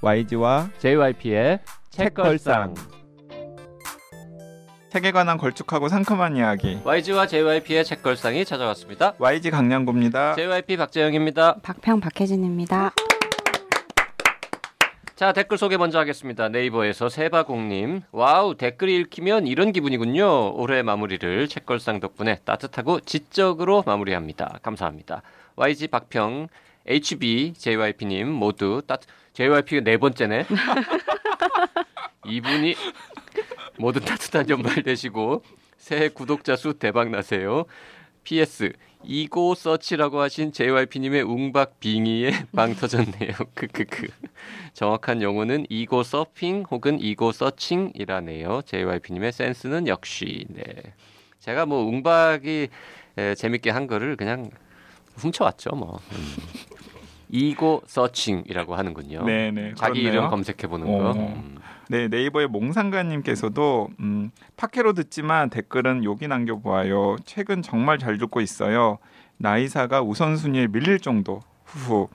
YG와 JYP의 책걸상. 책에 관한 걸쭉하고 상큼한 이야기. YG와 JYP의 책걸상이 찾아왔습니다. YG 강양구입니다. JYP 박재영입니다. 박평 박혜진입니다. 자 댓글 소개 먼저 하겠습니다. 네이버에서 세바공님 와우 댓글이 읽히면 이런 기분이군요. 올해 마무리를 책걸상 덕분에 따뜻하고 지적으로 마무리합니다. 감사합니다. YG 박평 HB JYP님 모두 따 JYP가 네 번째네. 이분이 모두 따뜻한 연말 되시고 새해 구독자 수 대박 나세요. PS 이고 서치라고 하신 JYP님의 웅박 빙의에 빵 터졌네요. 크크크. 정확한 용어는 이고 서핑 혹은 이고 서칭이라네요. JYP님의 센스는 역시 네. 제가 뭐 웅박이 에, 재밌게 한 거를 그냥 훔쳐왔죠 뭐. 음. 이고 서칭이라고 하는군요. 네네. 자기 그렇네요. 이름 검색해 보는 거. 어. 음. 네, 네이버의 몽상가님께서도 음, 팟캐로 듣지만 댓글은 여기 남겨보아요. 최근 정말 잘 듣고 있어요. 나이사가 우선순위에 밀릴 정도. 후후.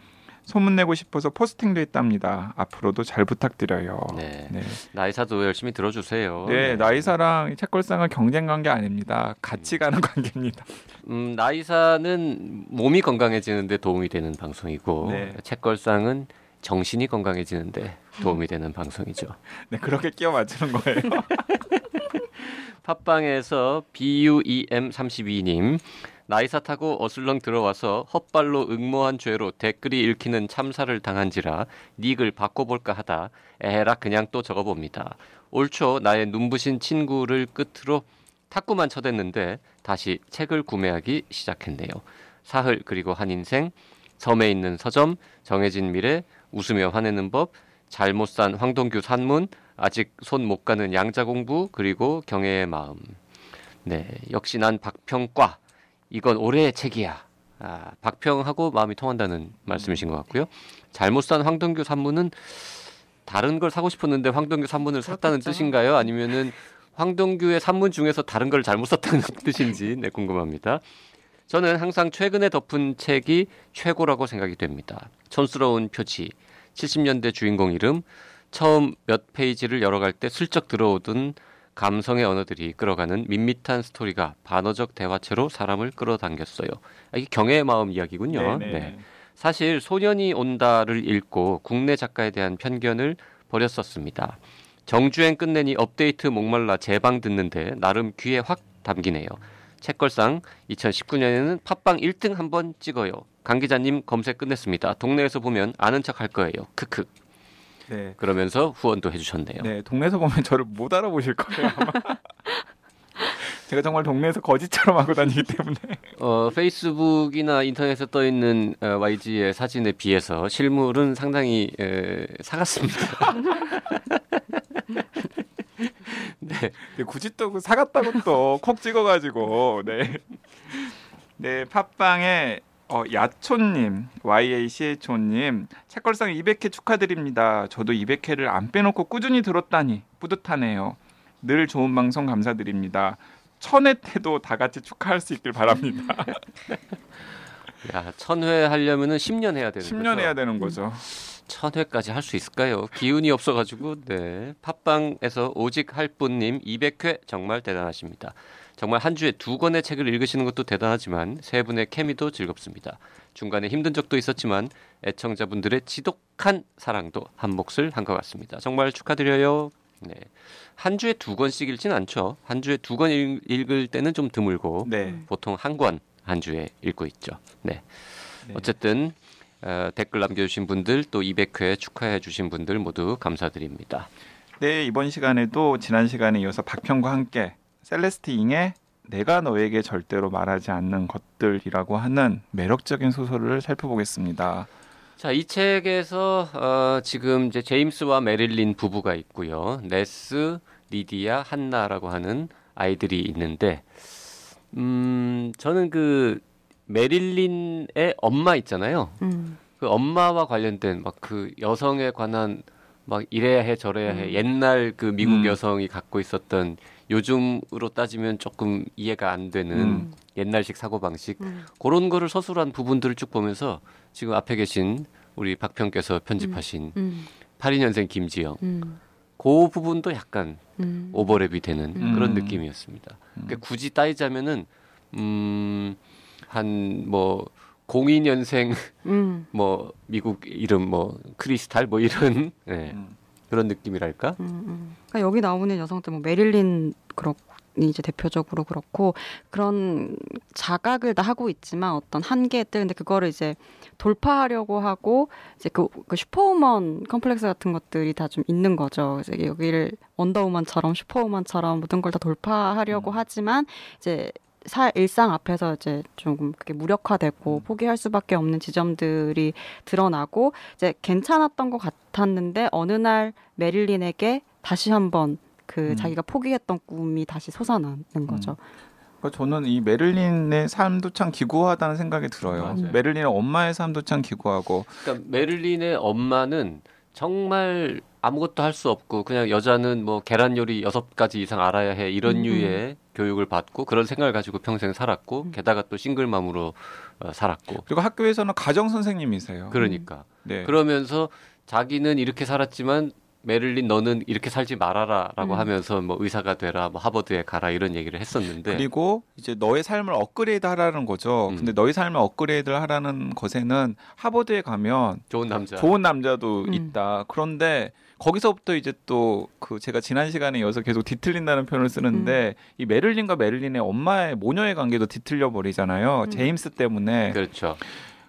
소문내고 싶어서 포스팅도 했답니다. 앞으로도 잘 부탁드려요. 네. 네, 나이사도 열심히 들어주세요. 네, 나이사랑 이 책걸상은 경쟁 관계 아닙니다. 같이 가는 관계입니다. 음, 나이사는 몸이 건강해지는데 도움이 되는 방송이고 네. 책걸상은 정신이 건강해지는데 도움이 되는 방송이죠. 네, 그렇게 끼워 맞추는 거예요. 팟빵에서 BUEM32님 나이사 타고 어슬렁 들어와서 헛발로 응모한 죄로 댓글이 읽히는 참사를 당한지라 닉을 바꿔볼까 하다 에라 그냥 또 적어봅니다. 올 초 나의 눈부신 친구를 끝으로 탁구만 쳐댔는데 다시 책을 구매하기 시작했네요. 사흘 그리고 한 인생 섬에 있는 서점 정해진 미래 웃으며 화내는 법 잘못 산 황동규 산문 아직 손 못 가는 양자 공부 그리고 경애의 마음. 네, 역시 난 박평과 이건 올해의 책이야. 아, 박평하고 마음이 통한다는 말씀이신 것 같고요. 잘못 산 황동규 산문은 다른 걸 사고 싶었는데 황동규 산문을 샀다는 그렇겠죠. 뜻인가요? 아니면은 황동규의 산문 중에서 다른 걸 잘못 샀다는 뜻인지 네, 궁금합니다. 저는 항상 최근에 덮은 책이 최고라고 생각이 됩니다. 촌스러운 표지, 70년대 주인공 이름, 처음 몇 페이지를 열어갈 때 슬쩍 들어오던 감성의 언어들이 끌어가는 밋밋한 스토리가 반어적 대화체로 사람을 끌어당겼어요. 아, 이게 경애의 마음 이야기군요. 네, 네. 네. 사실 소년이 온다를 읽고 국내 작가에 대한 편견을 버렸었습니다. 정주행 끝내니 업데이트 목말라 재방 듣는데 나름 귀에 확 담기네요. 책걸상 2019년에는 팟빵 1등 한번 찍어요. 강 기자님 검색 끝냈습니다. 동네에서 보면 아는 척 할 거예요. 크크. 네. 그러면서 후원도 해주셨네요. 네, 동네에서 보면 저를 못 알아보실 거예요. 아마. 제가 정말 동네에서 거지처럼 하고 다니기 때문에. 어, 페이스북이나 인터넷에 떠 있는 어, YG의 사진에 비해서 실물은 상당히 에, 사갔습니다. 네. 네, 굳이 또그 사갔다고 또 콕 찍어가지고 네. 네, 팟빵에 어, 야초님, YACHO님, 책걸상 200회 축하드립니다. 저도 200회를 안 빼놓고 꾸준히 들었다니 뿌듯하네요. 늘 좋은 방송 감사드립니다. 천회 때도 다 같이 축하할 수 있길 바랍니다. 야, 천회 하려면은 10년 해야 되는 10년 거죠. 해야 되는 거죠. 천회까지 할 수 있을까요? 기운이 없어가지고 네 팟빵에서 오직 할뿐님 200회 정말 대단하십니다. 정말 한 주에 두 권의 책을 읽으시는 것도 대단하지만 세 분의 케미도 즐겁습니다. 중간에 힘든 적도 있었지만 애청자분들의 지독한 사랑도 한 몫을 한 것 같습니다. 정말 축하드려요. 네. 한 주에 두 권씩 읽진 않죠. 한 주에 두 권 읽을 때는 좀 드물고 네. 보통 한 권 한 주에 읽고 있죠. 네. 네. 어쨌든 어, 댓글 남겨주신 분들 또 200회 축하해 주신 분들 모두 감사드립니다. 네, 이번 시간에도 지난 시간에 이어서 박평과 함께 셀레스트 잉의 내가 너에게 절대로 말하지 않는 것들이라고 하는 매력적인 소설을 살펴보겠습니다. 자, 이 책에서 어, 지금 이제 제임스와 메릴린 부부가 있고요. 네스, 리디아, 한나라고 하는 아이들이 있는데, 음, 저는 그 메릴린의 엄마 있잖아요. 음. 그 엄마와 관련된 막 그 여성에 관한 막 이래야 해 저래야 해 음. 옛날 그 미국 음. 여성이 갖고 있었던 요즘으로 따지면 조금 이해가 안 되는 음. 옛날식 사고 방식 음. 그런 거를 서술한 부분들을 쭉 보면서 지금 앞에 계신 우리 박평께서 편집하신 음, 82년생 김지영 음, 그 부분도 약간 음. 오버랩이 되는 음. 그런 느낌이었습니다. 음. 그러니까 굳이 따지자면은 음, 한 뭐 02년생 음, 뭐 미국 이름 뭐 크리스탈 뭐 이런 예, 음. 그런 느낌이랄까? 음, 음. 그러니까 여기 나오는 여성들 뭐 메릴린 그렇고 이제 대표적으로 그렇고 그런 자각을 다 하고 있지만 어떤 한계들 근데 그거를 이제 돌파하려고 하고 이제 그, 그 슈퍼우먼 컴플렉스 같은 것들이 다 좀 있는 거죠. 그래서 여기를 원더우먼처럼 슈퍼우먼처럼 모든 걸 다 돌파하려고 음. 하지만 이제 사 일상 앞에서 이제 조금 그게 무력화되고 음. 포기할 수밖에 없는 지점들이 드러나고 이제 괜찮았던 것 같았는데 어느 날 메릴린에게 다시 한번 그 음. 자기가 포기했던 꿈이 다시 솟아나는 거죠. 그러니까 저는 이 메릴린의 삶도 참 기구하다는 생각이 들어요. 맞아요. 메릴린의 엄마의 삶도 참 기구하고 그러니까 메릴린의 엄마는 정말 아무것도 할 수 없고 그냥 여자는 뭐 계란 요리 여섯 가지 이상 알아야 해 이런 음, 류의 교육을 받고 그런 생각을 가지고 평생 살았고 음. 게다가 또 싱글맘으로 어, 살았고 그리고 학교에서는 가정 선생님이세요. 그러니까 네. 그러면서 자기는 이렇게 살았지만 메릴린 너는 이렇게 살지 말아라라고 음. 하면서 뭐 의사가 되라 뭐 하버드에 가라 이런 얘기를 했었는데 그리고 이제 너의 삶을 업그레이드 하라는 거죠. 음. 근데 너의 삶을 업그레이드를 하라는 것에는 하버드에 가면 좋은 남자 좋은 남자도 음. 있다. 그런데 거기서부터 이제 또 그 제가 지난 시간에 이어서 계속 뒤틀린다는 표현을 쓰는데 음. 이 메릴린과 메릴린의 엄마의 모녀의 관계도 뒤틀려 버리잖아요. 음. 제임스 때문에. 그렇죠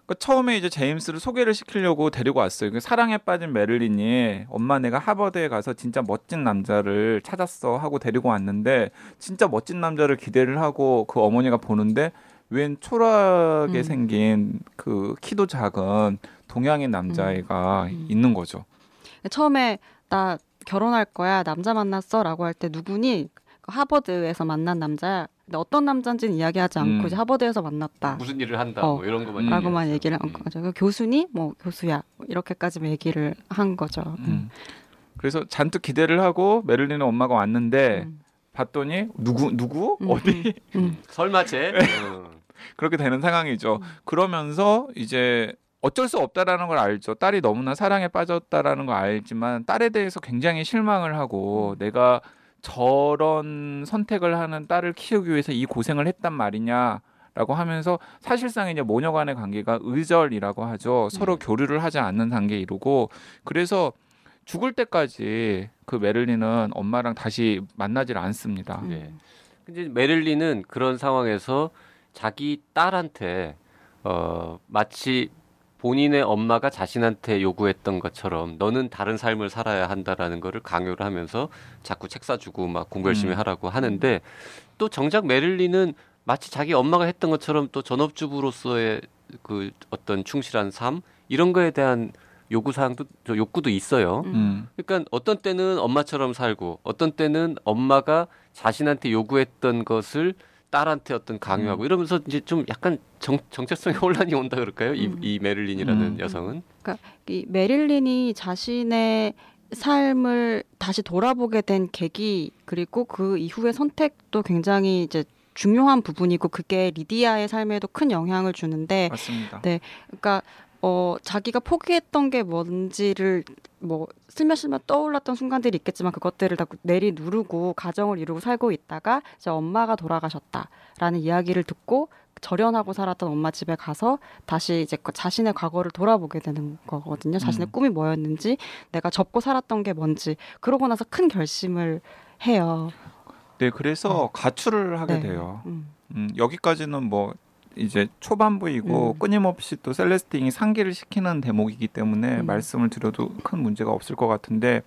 그러니까 처음에 이제 제임스를 소개를 시키려고 데리고 왔어요. 그 사랑에 빠진 메릴린이 엄마 내가 하버드에 가서 진짜 멋진 남자를 찾았어 하고 데리고 왔는데 진짜 멋진 남자를 기대를 하고 그 어머니가 보는데 웬 초라하게 음. 생긴 그 키도 작은 동양인 남자애가 음. 있는 거죠. 처음에 나 결혼할 거야 남자 만났어라고 할 때 누구니 그 하버드에서 만난 남자야. 근데 어떤 남자인지는 이야기하지 않고 음. 이제 하버드에서 만났다. 무슨 일을 한다 어. 뭐 이런 것만 음. 라고만. 얘기를 한 음. 거죠. 그 교수니 뭐 교수야 이렇게까지 얘기를 한 거죠. 음. 그래서 잔뜩 기대를 하고 메릴린의 엄마가 왔는데 음. 봤더니 누구 누구 음, 어디 음. 설마 쟤 어. 그렇게 되는 상황이죠. 음. 그러면서 이제 어쩔 수 없다라는 걸 알죠. 딸이 너무나 사랑에 빠졌다라는 걸 알지만 딸에 대해서 굉장히 실망을 하고 내가 저런 선택을 하는 딸을 키우기 위해서 이 고생을 했단 말이냐 라고 하면서 사실상 이제 모녀 간의 관계가 의절이라고 하죠. 서로 음. 교류를 하지 않는 단계에 이르고 그래서 죽을 때까지 그 메릴린은 엄마랑 다시 만나질 않습니다. 음. 예. 근데 메릴린은 그런 상황에서 자기 딸한테 어 마치 본인의 엄마가 자신한테 요구했던 것처럼 너는 다른 삶을 살아야 한다라는 거를 강요를 하면서 자꾸 책 사주고 막 공부 열심히 음. 하라고 하는데 또 정작 메릴린은 마치 자기 엄마가 했던 것처럼 또 전업주부로서의 그 어떤 충실한 삶 이런 거에 대한 요구 사항도 저 욕구도 있어요. 음. 음. 그러니까 어떤 때는 엄마처럼 살고 어떤 때는 엄마가 자신한테 요구했던 것을 딸한테 어떤 강요하고 이러면서 이제 좀 약간 정, 정체성의 혼란이 온다 그럴까요? 이, 음. 이 메릴린이라는 음. 여성은 이 메릴린이 자신의 삶을 다시 돌아보게 된 계기 그리고 그 이후의 선택도 굉장히 이제 중요한 부분이고 그게 리디아의 삶에도 큰 영향을 주는데 맞습니다. 네. 그러니까 어 자기가 포기했던 게 뭔지를 뭐 슬며슬며 떠올랐던 순간들이 있겠지만 그것들을 다 내리 누르고 가정을 이루고 살고 있다가 이제 엄마가 돌아가셨다라는 이야기를 듣고 절연하고 살았던 엄마 집에 가서 다시 이제 그 자신의 과거를 돌아보게 되는 거거든요. 자신의 음. 꿈이 뭐였는지 내가 접고 살았던 게 뭔지 그러고 나서 큰 결심을 해요. 네, 그래서 가출을 하게 네. 돼요. 음. 음, 여기까지는 뭐 이제 초반부이고 음. 끊임없이 또 셀레스팅이 상기를 시키는 대목이기 때문에 음. 말씀을 드려도 큰 문제가 없을 것 같은데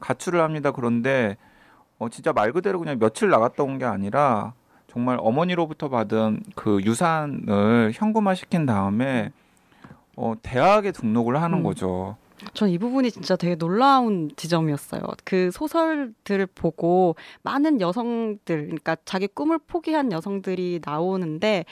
가출을 합니다. 그런데 어, 진짜 말 그대로 그냥 며칠 나갔다 온 게 아니라 정말 어머니로부터 받은 그 유산을 현금화 시킨 다음에 어, 대학에 등록을 하는 음. 거죠. 전이 부분이 진짜 되게 놀라운 지점이었어요. 그 소설들을 보고 많은 여성들, 그러니까 자기 꿈을 포기한 여성들이 나오는데,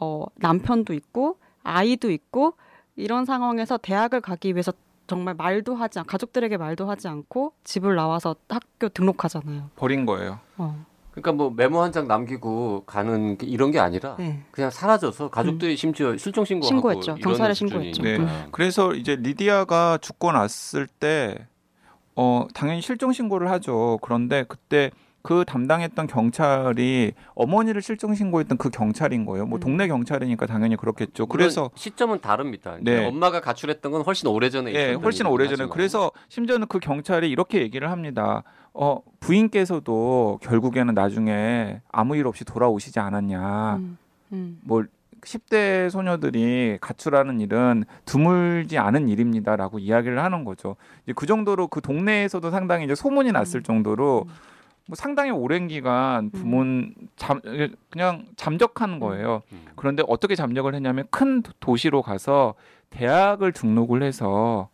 어, 남편도 있고, 아이도 있고, 이런 상황에서 대학을 가기 위해서 정말 말도 하지, 않, 가족들에게 말도 하지 않고 집을 나와서 학교 등록하잖아요. 버린 거예요. 어. 그러니까 뭐 메모 한 장 남기고 가는 게 이런 게 아니라 네. 그냥 사라져서 가족들이 심지어 실종 신고하고 신고했죠. 경찰에. 신고했죠. 네. 그래서 이제 리디아가 죽고 났을 때 어, 당연히 실종 신고를 하죠. 그런데 그때 그 담당했던 경찰이 어머니를 실종 신고했던 그 경찰인 거예요. 뭐 음. 동네 경찰이니까 당연히 그렇겠죠. 그래서 시점은 다릅니다. 네. 엄마가 가출했던 건 훨씬 오래전에 예, 있었던 훨씬 오래전에. 그래서 심지어는 그 경찰이 이렇게 얘기를 합니다. 어, 부인께서도 결국에는 나중에 아무 일 없이 돌아오시지 않았냐. 음, 음. 뭐 10대 소녀들이 가출하는 일은 드물지 않은 일입니다라고 이야기를 하는 거죠. 이제 그 정도로 그 동네에서도 상당히 이제 소문이 났을 음. 정도로 음. 뭐 상당히 오랜 기간 부모 잠 그냥 잠적한 거예요. 음. 그런데 어떻게 잠적을 했냐면 큰 도- 도시로 가서 대학을 등록을 해서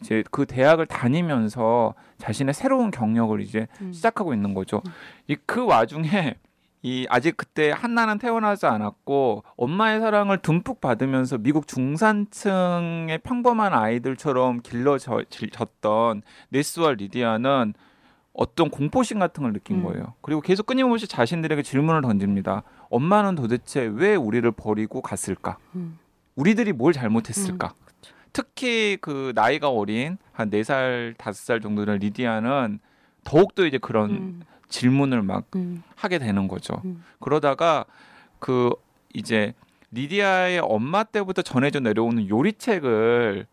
이제 그 대학을 다니면서 자신의 새로운 경력을 이제 음. 시작하고 있는 거죠. 음. 이그 와중에 이 아직 그때 한나는 태어나지 않았고 엄마의 사랑을 듬뿍 받으면서 미국 중산층의 평범한 아이들처럼 길러졌던 네스와 리디아는 어떤 공포심 같은 걸 느낀 음. 거예요. 그리고 계속 끊임없이 자신들에게 질문을 던집니다. 엄마는 도대체 왜 우리를 버리고 갔을까? 음. 우리들이 뭘 잘못했을까? 음, 그쵸. 특히 그 나이가 어린 한 네 살 다섯 살 정도 는 리디아는 더욱더 이제 그런 음, 질문을 막 음, 하게 되는 거죠. 음. 그러다가 그 이제 리디아의 엄마 때부터 전해져 내려오는 요리책을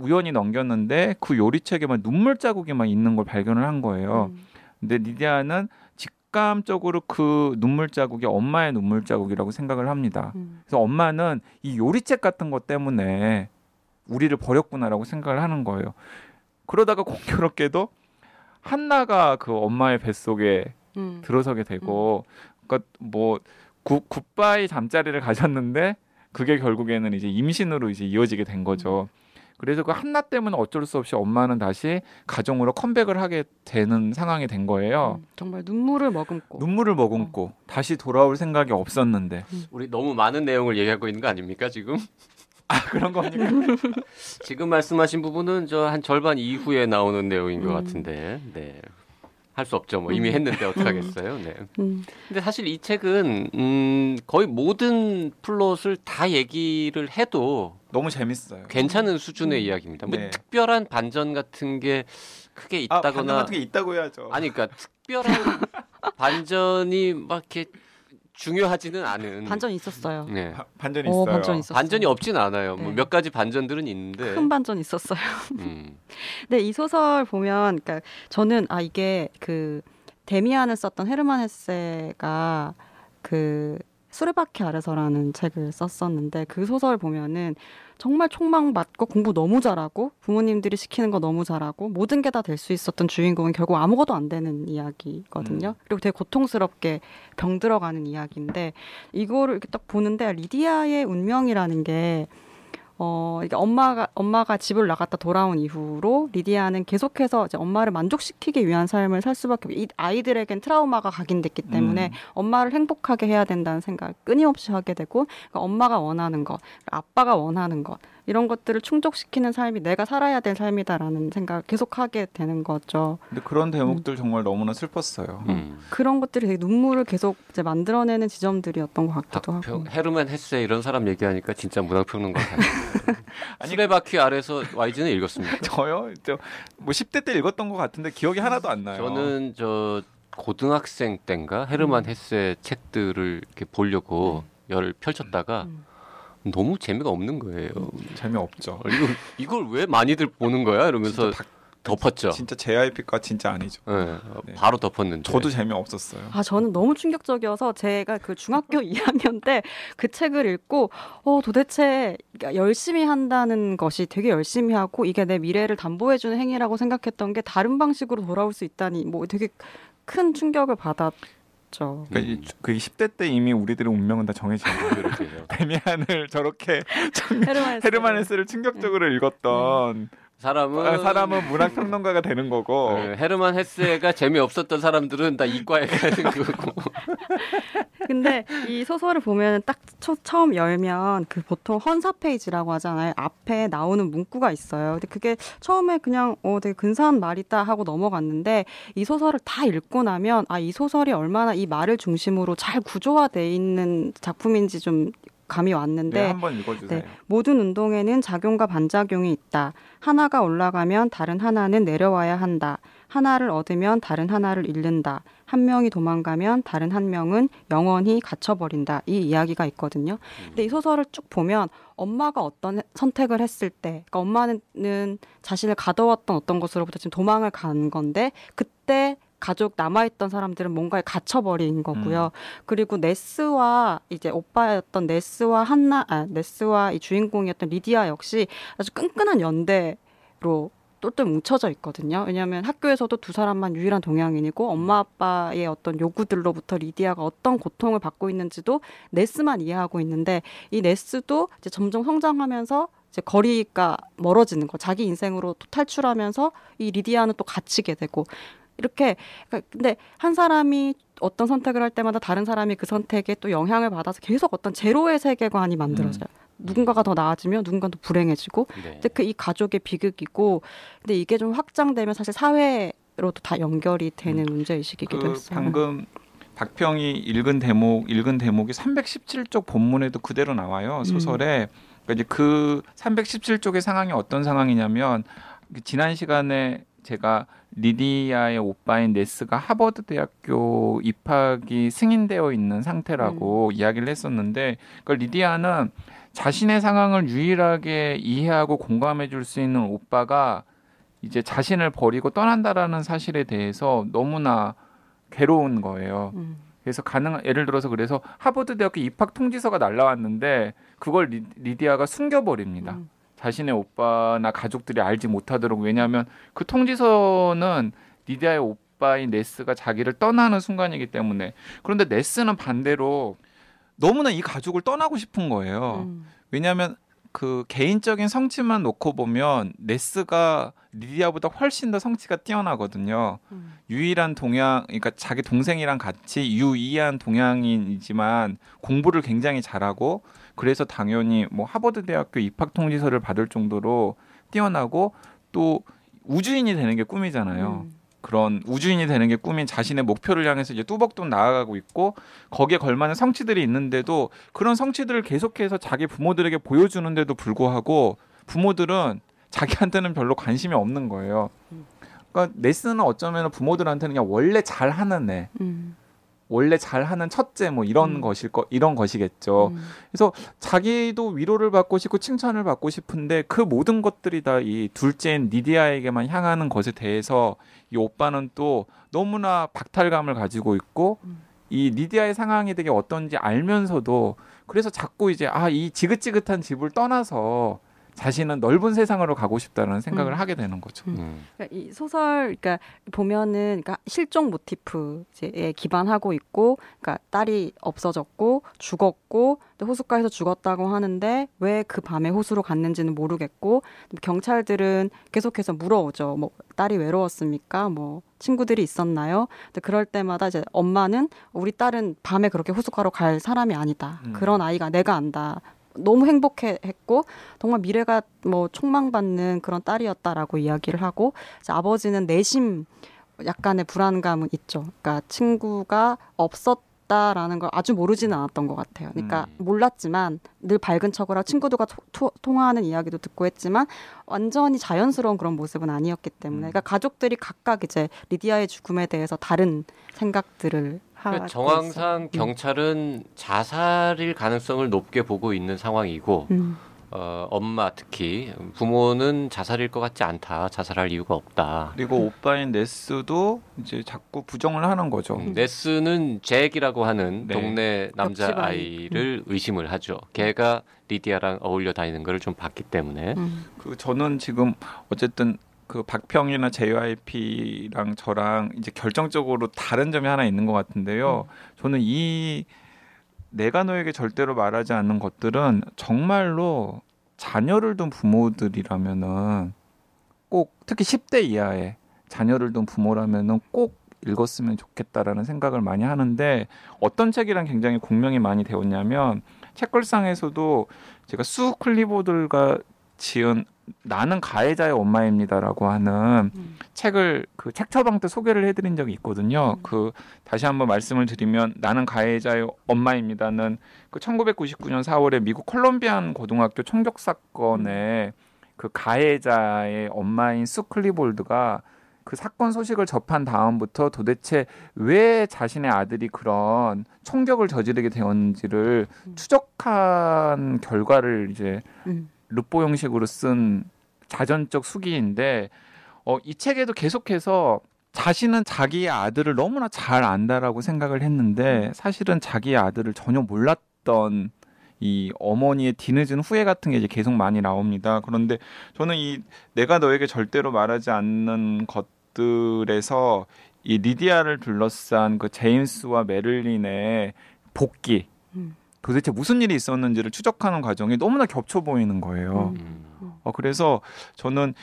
우연히 넘겼는데 그 요리책에만 눈물 자국이 막 있는 걸 발견을 한 거예요. 음. 근데 리디아는 직감적으로 그 눈물 자국이 엄마의 눈물 자국이라고 생각을 합니다. 음. 그래서 엄마는 이 요리책 같은 것 때문에 우리를 버렸구나라고 생각을 하는 거예요. 그러다가 공교롭게도 한나가 그 엄마의 뱃속에 음. 들어서게 되고 그러니까 뭐 굿, 굿바이 잠자리를 가졌는데 그게 결국에는 이제 임신으로 이제 이어지게 된 거죠. 그래서 그 한나 때문에 어쩔 수 없이 엄마는 다시 가정으로 컴백을 하게 되는 상황이 된 거예요. 음. 정말 눈물을 머금고 눈물을 머금고 다시 돌아올 생각이 없었는데 우리 너무 많은 내용을 얘기하고 있는 거 아닙니까 지금? 아 그런 겁니까? 지금 말씀하신 부분은 저 한 절반 이후에 나오는 내용인 것 음. 같은데, 네. 할 수 없죠. 뭐 이미 음. 했는데 어떡하겠어요. 네. 음. 근데 사실 이 책은 음, 거의 모든 플롯을 다 얘기를 해도 너무 재밌어요. 괜찮은 수준의 음. 이야기입니다. 뭐 네. 특별한 반전 같은 게 크게 아, 반전 있다거나 같은 게 있다고 해야죠. 아니 그러니까 특별한 반전이 막 이렇게 중요하지는 않은 반전이 있었어요. 네. 바- 반전이 어, 있어요. 반전 있었어요. 반전이 없진 않아요. 뭐 네. 몇 가지 반전들은 있는데. 큰 반전 있었어요. 음. 근데 이 소설 보면, 그러니까 저는 아 이게 그 데미안을 썼던 헤르만 헤세가 그 수레바퀴 아래서라는 책을 썼었는데 그 소설 보면은 정말 촉망받고 공부 너무 잘하고 부모님들이 시키는 거 너무 잘하고 모든 게 다 될 수 있었던 주인공은 결국 아무것도 안 되는 이야기거든요. 음. 그리고 되게 고통스럽게 병들어가는 이야기인데 이거를 이렇게 딱 보는데 리디아의 운명이라는 게 어, 이게 엄마가 엄마가 집을 나갔다 돌아온 이후로 리디아는 계속해서 이제 엄마를 만족시키기 위한 삶을 살 수밖에 없. 이 아이들에겐 트라우마가 각인됐기 때문에 음. 엄마를 행복하게 해야 된다는 생각 끊임없이 하게 되고 그러니까 엄마가 원하는 것, 아빠가 원하는 것 이런 것들을 충족시키는 삶이 내가 살아야 될 삶이다라는 생각을 계속 하게 되는 거죠. 근데 그런 대목들 정말 너무나 슬펐어요. 음. 그런 것들이 되게 눈물을 계속 이제 만들어내는 지점들이었던 것 같기도 하고. 학평, 헤르만 헤세 이런 사람 얘기하니까 진짜 문학평론가 같아요. 아니, 수레바퀴 아래서 YG는 읽었습니까? 저요? 저뭐 10대 때 읽었던 것 같은데 기억이 하나도 안 나요. 저는 저 고등학생 때인가 헤르만 헤세 책들을 이렇게 보려고 열 펼쳤다가 음. 너무 재미가 없는 거예요. 재미없죠. 이거 이걸 왜 많이들 보는 거야? 이러면서 진짜, 다- 덮었죠. 진짜 JYP가 진짜 아니죠. 예, 네. 바로 덮었는데. 저도 재미없었어요. 아, 저는 너무 충격적이어서 제가 그 중학교 2학년 때 그 책을 읽고, 어, 도대체 열심히 한다는 것이 되게 열심히 하고 이게 내 미래를 담보해 주는 행위라고 생각했던 게 다른 방식으로 돌아올 수 있다니, 뭐 되게 큰 충격을 받았 죠. 그러니까 이- 그 10대 때 이미 우리들의 운명은 다 정해진 거예요. 데미안을 저렇게 헤르만 헤세. 헤르만 헤스를 충격적으로 읽었던 사람은 아, 사람은 문학 평론가가 되는 거고. 어, 헤르만 헤세가 재미없었던 사람들은 다 이과에 가는 거고. 근데 이 소설을 보면 딱 초, 처음 열면 그 보통 헌사 페이지라고 하잖아요. 앞에 나오는 문구가 있어요. 근데 그게 처음에 그냥 어 되게 근사한 말이다 하고 넘어갔는데 이 소설을 다 읽고 나면 아 이 소설이 얼마나 이 말을 중심으로 잘 구조화돼 있는 작품인지 좀 감이 왔는데 네, 한번 읽어주세요. 네, 모든 운동에는 작용과 반작용이 있다. 하나가 올라가면 다른 하나는 내려와야 한다. 하나를 얻으면 다른 하나를 잃는다. 한 명이 도망가면 다른 한 명은 영원히 갇혀버린다. 이 이야기가 있거든요. 근데 이 소설을 쭉 보면 엄마가 어떤 선택을 했을 때, 그러니까 엄마는 자신을 가둬왔던 어떤 것으로부터 지금 도망을 간 건데, 그때 가족 남아있던 사람들은 뭔가에 갇혀버린 거고요. 음. 그리고 네스와 이제 오빠였던 네스와 한나, 아, 네스와 이 주인공이었던 리디아 역시 아주 끈끈한 연대로 똘똘 뭉쳐져 있거든요. 왜냐하면 학교에서도 두 사람만 유일한 동양인이고 엄마 아빠의 어떤 요구들로부터 리디아가 어떤 고통을 받고 있는지도 네스만 이해하고 있는데 이 네스도 이제 점점 성장하면서 이제 거리가 멀어지는 거, 자기 인생으로 또 탈출하면서 이 리디아는 또 갇히게 되고 이렇게 그러니까 근데 한 사람이 어떤 선택을 할 때마다 다른 사람이 그 선택에 또 영향을 받아서 계속 어떤 제로의 세계관이 만들어져요. 음. 누군가가 더 나아지면 누군가는 더 불행해지고 네. 근데 그 이 가족의 비극이고 근데 이게 좀 확장되면 사실 사회로도 다 연결이 되는 음. 문제 의식이기도 그 했어요. 방금 박평이 읽은 대목 읽은 대목이 317쪽 본문에도 그대로 나와요 소설에. 음. 그러니까 이제 그 317쪽의 상황이 어떤 상황이냐면 그 지난 시간에 제가 리디아의 오빠인 네스가 하버드 대학교 입학이 승인되어 있는 상태라고 음. 이야기를 했었는데 그 리디아는 자신의 상황을 유일하게 이해하고 공감해 줄 수 있는 오빠가 이제 자신을 버리고 떠난다라는 사실에 대해서 너무나 괴로운 거예요. 음. 그래서 가능 예를 들어서 그래서 하버드 대학교 입학 통지서가 날라왔는데 그걸 리, 디아가 숨겨버립니다. 음. 자신의 오빠나 가족들이 알지 못하도록 왜냐하면 그 통지서는 리디아의 오빠인 네스가 자기를 떠나는 순간이기 때문에 그런데 네스는 반대로 너무나 이 가족을 떠나고 싶은 거예요. 음. 왜냐하면 그 개인적인 성취만 놓고 보면 네스가 리디아보다 훨씬 더 성취가 뛰어나거든요. 음. 유일한 동양, 그러니까 자기 동생이랑 같이 유이한 동양인이지만 공부를 굉장히 잘하고 그래서 당연히 뭐 하버드 대학교 입학 통지서를 받을 정도로 뛰어나고 또 우주인이 되는 게 꿈이잖아요. 음. 그런 우주인이 되는 게 꿈인 자신의 목표를 향해서 이제 뚜벅뚜벅 나아가고 있고 거기에 걸맞는 성취들이 있는데도 그런 성취들을 계속해서 자기 부모들에게 보여주는데도 불구하고 부모들은 자기한테는 별로 관심이 없는 거예요. 음. 그러니까 네스는 어쩌면 부모들한테는 그냥 원래 잘하는 애, 음. 원래 잘하는 첫째 뭐 이런 음. 것일 거 이런 것이겠죠. 음. 그래서 자기도 위로를 받고 싶고 칭찬을 받고 싶은데 그 모든 것들이 다 이 둘째인 니디아에게만 향하는 것에 대해서 이 오빠는 또 너무나 박탈감을 가지고 있고 음. 이 니디아의 상황이 되게 어떤지 알면서도 그래서 자꾸 이제 아 이 지긋지긋한 집을 떠나서 자신은 넓은 세상으로 가고 싶다는 생각을 음. 하게 되는 거죠. 음. 음. 그러니까 이 소설, 그러니까 보면은 그러니까 실종 모티프에 기반하고 있고, 그러니까 딸이 없어졌고 죽었고 호숫가에서 죽었다고 하는데 왜 그 밤에 호수로 갔는지는 모르겠고 경찰들은 계속해서 물어오죠. 뭐 딸이 외로웠습니까? 뭐 친구들이 있었나요? 근데 그럴 때마다 이제 엄마는 우리 딸은 밤에 그렇게 호숫가로 갈 사람이 아니다. 음. 그런 아이가 내가 안다. 너무 행복했고 정말 미래가 뭐 촉망받는 그런 딸이었다라고 이야기를 하고 아버지는 내심 약간의 불안감은 있죠. 그러니까 친구가 없었 다라는 걸 아주 모르지는 않았던 것 같아요. 그러니까 음. 몰랐지만 늘 밝은 척을 하고 친구들과 토, 토, 통화하는 이야기도 듣고 했지만 완전히 자연스러운 그런 모습은 아니었기 때문에 음. 그러니까 가족들이 각각 이제 리디아의 죽음에 대해서 다른 생각들을 그러니까 정황상 있어. 경찰은 자살일 가능성을 높게 보고 있는 상황이고 음. 어, 엄마 특히 부모는 자살일 것 같지 않다. 자살할 이유가 없다. 그리고 오빠인 네스도 이제 자꾸 부정을 하는 거죠. 음, 네스는 잭이라고 하는 네. 동네 남자 아이를 음. 의심을 하죠. 걔가 리디아랑 어울려 다니는 걸 좀 봤기 때문에. 음. 그 저는 지금 어쨌든 그 박평이나 JYP랑 저랑 이제 결정적으로 다른 점이 하나 있는 것 같은데요. 음. 저는 이 내가 너에게 절대로 말하지 않는 것들은 정말로 자녀를 둔 부모들이라면은 꼭 특히 10대 이하의 자녀를 둔 부모라면은 꼭 읽었으면 좋겠다라는 생각을 많이 하는데 어떤 책이랑 굉장히 공명이 많이 되었냐면 책걸상에서도 제가 수 클리보들과 지은 나는 가해자의 엄마입니다라고 하는 음. 책을 그 책 처방 때 소개를 해드린 적이 있거든요. 음. 그 다시 한번 말씀을 드리면 나는 가해자의 엄마입니다는 그 1999년 4월에 미국 콜롬비안 고등학교 총격 사건에 그 가해자의 엄마인 수 클리볼드가 그 사건 소식을 접한 다음부터 도대체 왜 자신의 아들이 그런 총격을 저지르게 되었는지를 음. 추적한 결과를 이제 음. 르포 형식으로 쓴 자전적 수기인데 어, 이 책에도 계속해서 자신은 자기의 아들을 너무나 잘 안다라고 생각을 했는데 사실은 자기의 아들을 전혀 몰랐던 이 어머니의 뒤늦은 후회 같은 게 이제 계속 많이 나옵니다. 그런데 저는 이 내가 너에게 절대로 말하지 않는 것들에서 이 리디아를 둘러싼 그 제임스와 메를린의 복귀 음. 도대체 무슨 일이 있었는지를 추적하는 과정이 너무나 겹쳐 보이는 거예요. 음. 음. 어, 그래서 저는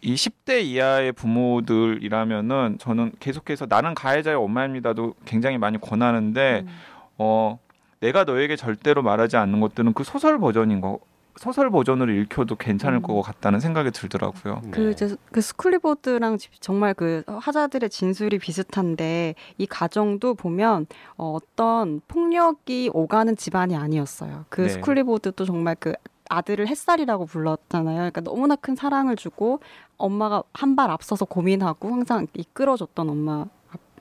이 10대 이하의 부모들이라면은 저는 계속해서 나는 가해자의 엄마입니다도 굉장히 많이 권하는데 음. 어 내가 너에게 절대로 말하지 않는 것들은 그 소설 버전인 거 소설 버전으로 읽혀도 괜찮을 음. 것 같다는 생각이 들더라고요. 네. 그 이제 그 수 클리볼드랑 지- 정말 그 화자들의 진술이 비슷한데 이 가정도 보면 어, 어떤 폭력이 오가는 집안이 아니었어요. 그 네. 수 클리볼드도 정말 그 아들을 햇살이라고 불렀잖아요. 그러니까 너무나 큰 사랑을 주고 엄마가 한 발 앞서서 고민하고 항상 이끌어줬던 엄마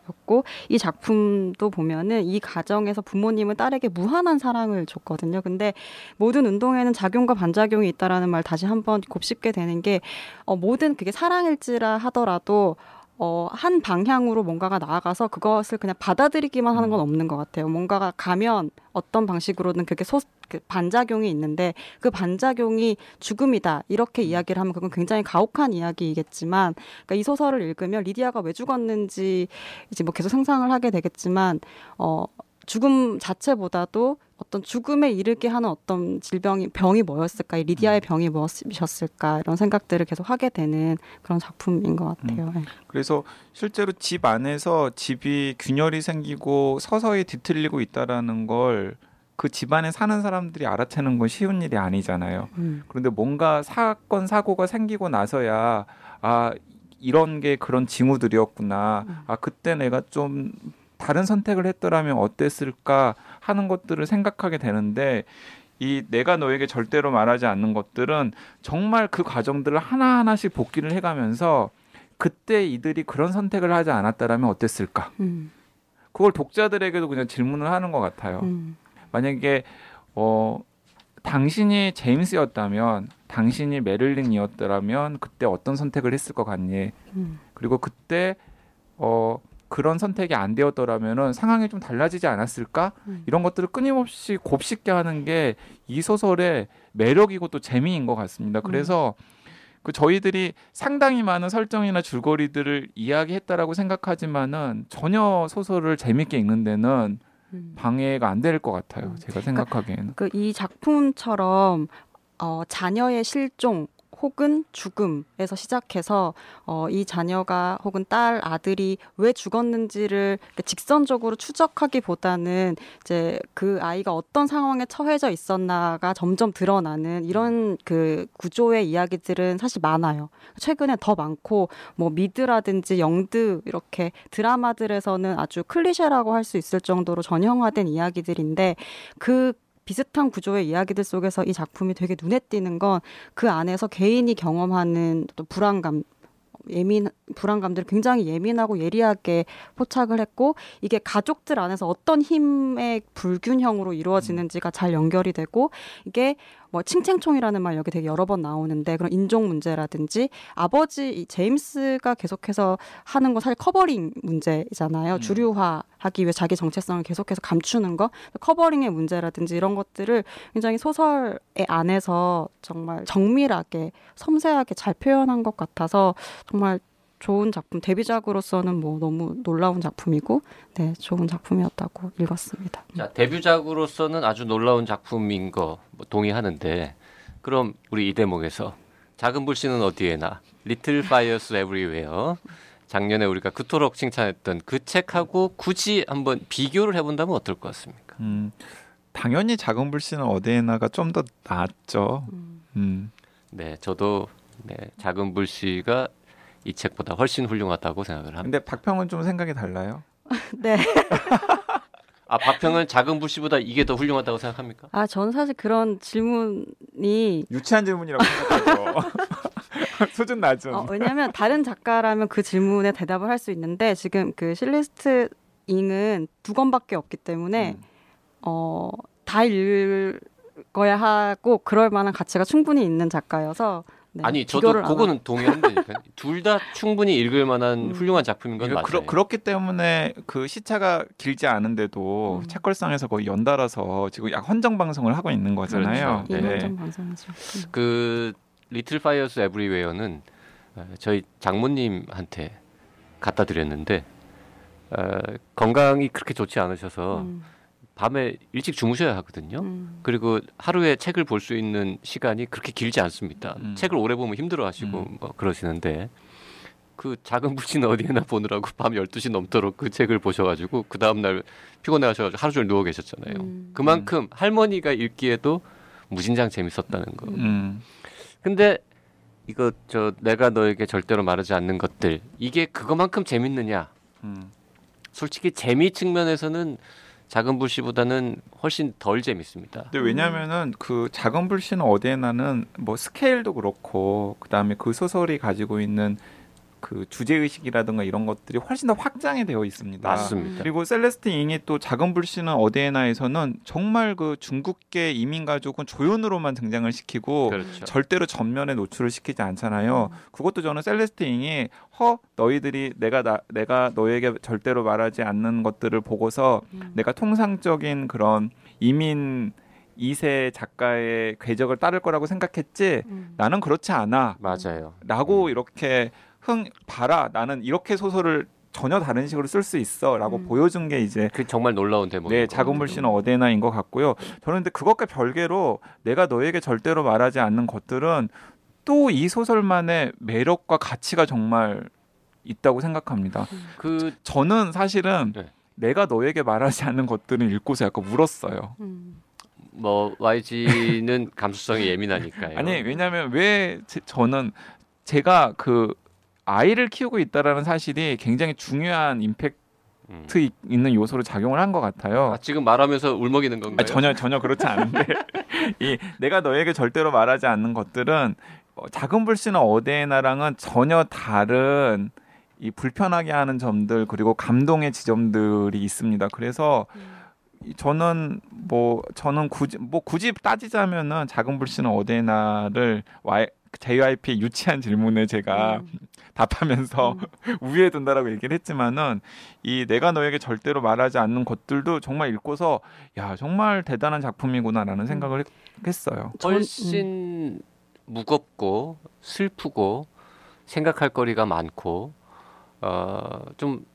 였고 이 작품도 보면은 이 가정에서 부모님은 딸에게 무한한 사랑을 줬거든요. 근데 모든 운동에는 작용과 반작용이 있다라는 말 다시 한번 곱씹게 되는 게 어, 모든 그게 사랑일지라 하더라도 어, 한 방향으로 뭔가가 나아가서 그것을 그냥 받아들이기만 하는 건 없는 것 같아요. 뭔가가 가면 어떤 방식으로든 그게 소, 그 반작용이 있는데 그 반작용이 죽음이다. 이렇게 이야기를 하면 그건 굉장히 가혹한 이야기이겠지만 그러니까 이 소설을 읽으면 리디아가 왜 죽었는지 이제 뭐 계속 상상을 하게 되겠지만 어, 죽음 자체보다도 어떤 죽음에 이르게 하는 어떤 질병이 병이 뭐였을까 이 리디아의 병이 무엇이었을까 이런 생각들을 계속 하게 되는 그런 작품인 것 같아요. 네. 그래서 실제로 집 안에서 집이 균열이 생기고 서서히 뒤틀리고 있다라는 걸 그 집안에 사는 사람들이 알아채는 건 쉬운 일이 아니잖아요. 음. 그런데 뭔가 사건 사고가 생기고 나서야 아 이런 게 그런 징후들이었구나. 음. 아 그때 내가 좀 다른 선택을 했더라면 어땠을까 하는 것들을 생각하게 되는데 이 내가 너에게 절대로 말하지 않는 것들은 정말 그 과정들을 하나하나씩 복기를 해가면서 그때 이들이 그런 선택을 하지 않았다라면 어땠을까? 음. 그걸 독자들에게도 그냥 질문을 하는 것 같아요. 음. 만약에 어 당신이 제임스였다면 당신이 메릴린이었더라면 그때 어떤 선택을 했을 것 같니? 음. 그리고 그때 어 그런 선택이 안 되었더라면은 상황이 좀 달라지지 않았을까? 음. 이런 것들을 끊임없이 곱씹게 하는 게 이 소설의 매력이고 또 재미인 것 같습니다. 그래서 그 저희들이 상당히 많은 설정이나 줄거리들을 이야기했다라고 생각하지만은 전혀 소설을 재밌게 읽는 데는 음. 방해가 안 될 것 같아요. 음. 제가 생각하기에는. 그이 작품처럼 어, 자녀의 실종 혹은 죽음에서 시작해서 어, 이 자녀가 혹은 딸 아들이 왜 죽었는지를 직선적으로 추적하기보다는 이제 그 아이가 어떤 상황에 처해져 있었나가 점점 드러나는 이런 그 구조의 이야기들은 사실 많아요. 최근에 더 많고 뭐 미드라든지 영드 이렇게 드라마들에서는 아주 클리셰라고 할 수 있을 정도로 전형화된 이야기들인데 그 비슷한 구조의 이야기들 속에서 이 작품이 되게 눈에 띄는 건 그 안에서 개인이 경험하는 또 불안감 예민 불안감들을 굉장히 예민하고 예리하게 포착을 했고 이게 가족들 안에서 어떤 힘의 불균형으로 이루어지는지가 잘 연결이 되고 이게 뭐 칭챙총이라는 말 여기 되게 여러 번 나오는데 그런 인종 문제라든지 아버지 이 제임스가 계속해서 하는 건 사실 covering 문제잖아요. 음. 주류화 하기 위해 자기 정체성을 계속해서 감추는 거 covering의 문제라든지 이런 것들을 굉장히 소설의 안에서 정말 정밀하게 섬세하게 잘 표현한 것 같아서 정말 좋은 작품 데뷔작으로서는 뭐 너무 놀라운 작품이고 네 좋은 작품이었다고 읽었습니다. 자 데뷔작으로서는 아주 놀라운 작품인 거 뭐 동의하는데 그럼 우리 이 대목에서 작은 불씨는 어디에나 Little Fires Everywhere 작년에 우리가 그토록 칭찬했던 그 책하고 굳이 한번 비교를 해본다면 어떨 것 같습니까? 음, 당연히 작은 불씨는 어디에나가 좀 더 낫죠. 음. 음. 네, 저도 네, 작은 불씨가 이 책보다 훨씬 훌륭하다고 생각을 합니다. 근데 박평은 좀 생각이 달라요. 네. 아 박평은 작은 불씨보다 이게 더 훌륭하다고 생각합니까? 아, 저는 사실 그런 질문이 유치한 질문이라고 생각하죠. 수준 낮은. 어, 왜냐하면 다른 작가라면 그 질문에 대답을 할 수 있는데 지금 그 실리스트 잉은 두 권밖에 없기 때문에 음. 어, 다 읽어야 하고 그럴 만한 가치가 충분히 있는 작가여서 네, 아니 저도 그거는 동의한다니까요. 둘다 충분히 읽을 만한 음. 훌륭한 작품인 건 그러니까 맞아요. 그러, 그렇기 때문에 그 시차가 길지 않은데도 음. 책걸상에서 거의 연달아서 지금 잉 헌정 방송을 하고 있는 거잖아요. 그렇죠. 이년 네. 음. 그 Little Fires Everywhere는 어, 저희 장모님한테 갖다 드렸는데 어, 건강이 그렇게 좋지 않으셔서 음, 밤에 일찍 주무셔야 하거든요. 음. 그리고 하루에 책을 볼 수 있는 시간이 그렇게 길지 않습니다. 음. 책을 오래 보면 힘들어하시고 음. 뭐 그러시는데 그 작은 불씨는 어디에나 보느라고 밤 12시 넘도록 그 책을 보셔가지고 그 다음날 피곤해 하셔가지고 하루 종일 누워 계셨잖아요. 음. 그만큼 할머니가 읽기에도 무진장 재밌었다는 거. 음. 근데 이거 저 내가 너에게 절대로 말하지 않는 것들 이게 그거만큼 재밌느냐? 음. 솔직히 재미 측면에서는 작은 불씨보다는 훨씬 덜 재밌습니다. 근데 왜냐면은 그 작은 불씨는 어디에나는 뭐 스케일도 그렇고 그다음에 그 소설이 가지고 있는 그 주제 의식이라든가 이런 것들이 훨씬 더 확장이 되어 있습니다. 맞습니다. 그리고 셀레스트 잉이 또 작은 불씨는 어디에나에서는 정말 그 중국계 이민 가족은 조연으로만 등장을 시키고 그렇죠. 절대로 전면에 노출을 시키지 않잖아요. 그것도 저는 셀레스트 잉이 허 너희들이 내가 나, 내가 너에게 절대로 말하지 않는 것들을 보고서 음. 내가 통상적인 그런 이민 2세 작가의 궤적을 따를 거라고 생각했지 음. 나는 그렇지 않아 맞아요. 라고 음. 이렇게 흥 봐라 나는 이렇게 소설을 전혀 다른 식으로 쓸 수 있어라고 음. 보여준 게 이제 그 정말 놀라운 대목이고. 네 작은 불씨는 어디에나인 것 같고요 저는 근데 그것과 별개로 내가 너에게 절대로 말하지 않는 것들은 또 이 소설만의 매력과 가치가 정말 있다고 생각합니다 그 저는 사실은 네. 내가 너에게 말하지 않는 것들은 읽고서 약간 울었어요 음. 뭐 YG는 감수성이 예민하니까요. 아니 왜냐하면 왜 제- 저는 제가 그 아이를 키우고 있다라는 사실이 굉장히 중요한 임팩트 음. 이- 있는 요소로 작용을 한 것 같아요. 아, 지금 말하면서 울먹이는 건가요? 아, 전혀 전혀 그렇지 않은데 이 내가 너에게 절대로 말하지 않는 것들은 어, 작은 불씨는 어데나랑은 전혀 다른 이 불편하게 하는 점들 그리고 감동의 지점들이 있습니다. 그래서 이- 저는 뭐 저는 굳이 뭐 굳이 따지자면은 작은 불씨는 어데나를 Y JYP의 유치한 질문에 제가 음. 답하면서 음. 우위에 둔다라고 얘기를 했지만은 이 내가 너에게 절대로 말하지 않는 것들도 정말 읽고서 야 정말 대단한 작품이구나라는 생각을 했- 했어요. 전- 음. 훨씬 무겁고 슬프고 생각할 거리가 많고 어, 좀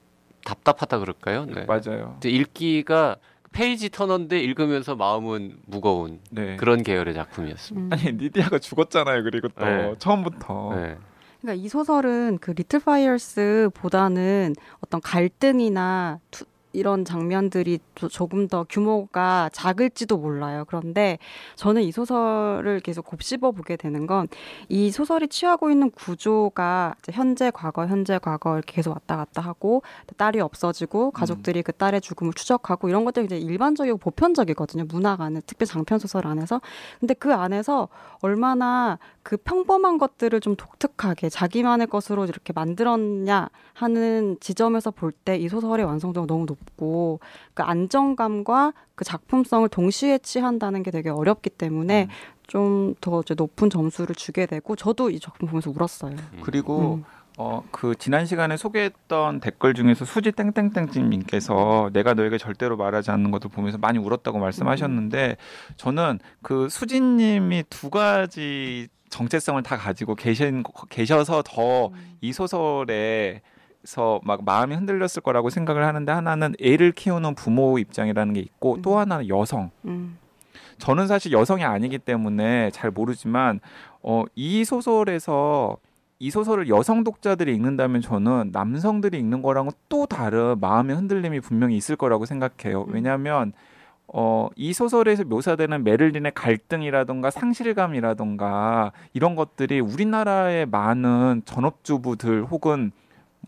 답답하다 그럴까요? 네. 맞아요. 읽기가 페이지 터넌데 읽으면서 마음은 무거운 네. 그런 계열의 작품이었습니다. 음. 아니 리디아가 죽었잖아요. 그리고 또 네. 처음부터 네. 그러니까 이 소설은 그 Little Fires보다는 어떤 갈등이나 투- 이런 장면들이 조, 조금 더 규모가 작을지도 몰라요. 그런데 저는 이 소설을 계속 곱씹어 보게 되는 건 이 소설이 취하고 있는 구조가 현재, 과거, 현재, 과거 이렇게 계속 왔다 갔다 하고 딸이 없어지고 가족들이 그 딸의 죽음을 추적하고 이런 것들이 이제 일반적이고 보편적이거든요. 문학 안에 특히 장편 소설 안에서. 근데 그 안에서 얼마나 그 평범한 것들을 좀 독특하게 자기만의 것으로 이렇게 만들었냐 하는 지점에서 볼 때 이 소설의 완성도가 너무 높고 그 안정감과 그 작품성을 동시에 취한다는 게 되게 어렵기 때문에 음. 좀더 높은 점수를 주게 되고 저도 이 작품 보면서 울었어요. 음. 그리고 음. 어그 지난 시간에 소개했던 댓글 중에서 수지 땡땡땡님께서 내가 너에게 절대로 말하지 않는 것을 보면서 많이 울었다고 말씀하셨는데 저는 그 수지님이 두 가지 정체성을 다 가지고 계신 계셔서 더 음. 이 소설에 서막 마음이 흔들렸을 거라고 생각을 하는데 하나는 애를 키우는 부모 입장이라는 게 있고 또 음. 하나는 여성. 음. 저는 사실 여성이 아니기 때문에 잘 모르지만 어, 이 소설에서 이 소설을 여성 독자들이 읽는다면 저는 남성들이 읽는 거랑은 또 다른 마음의 흔들림이 분명히 있을 거라고 생각해요. 음. 왜냐하면 어, 이 소설에서 묘사되는 메를린의 갈등이라던가 상실감이라던가 이런 것들이 우리나라의 많은 전업주부들 혹은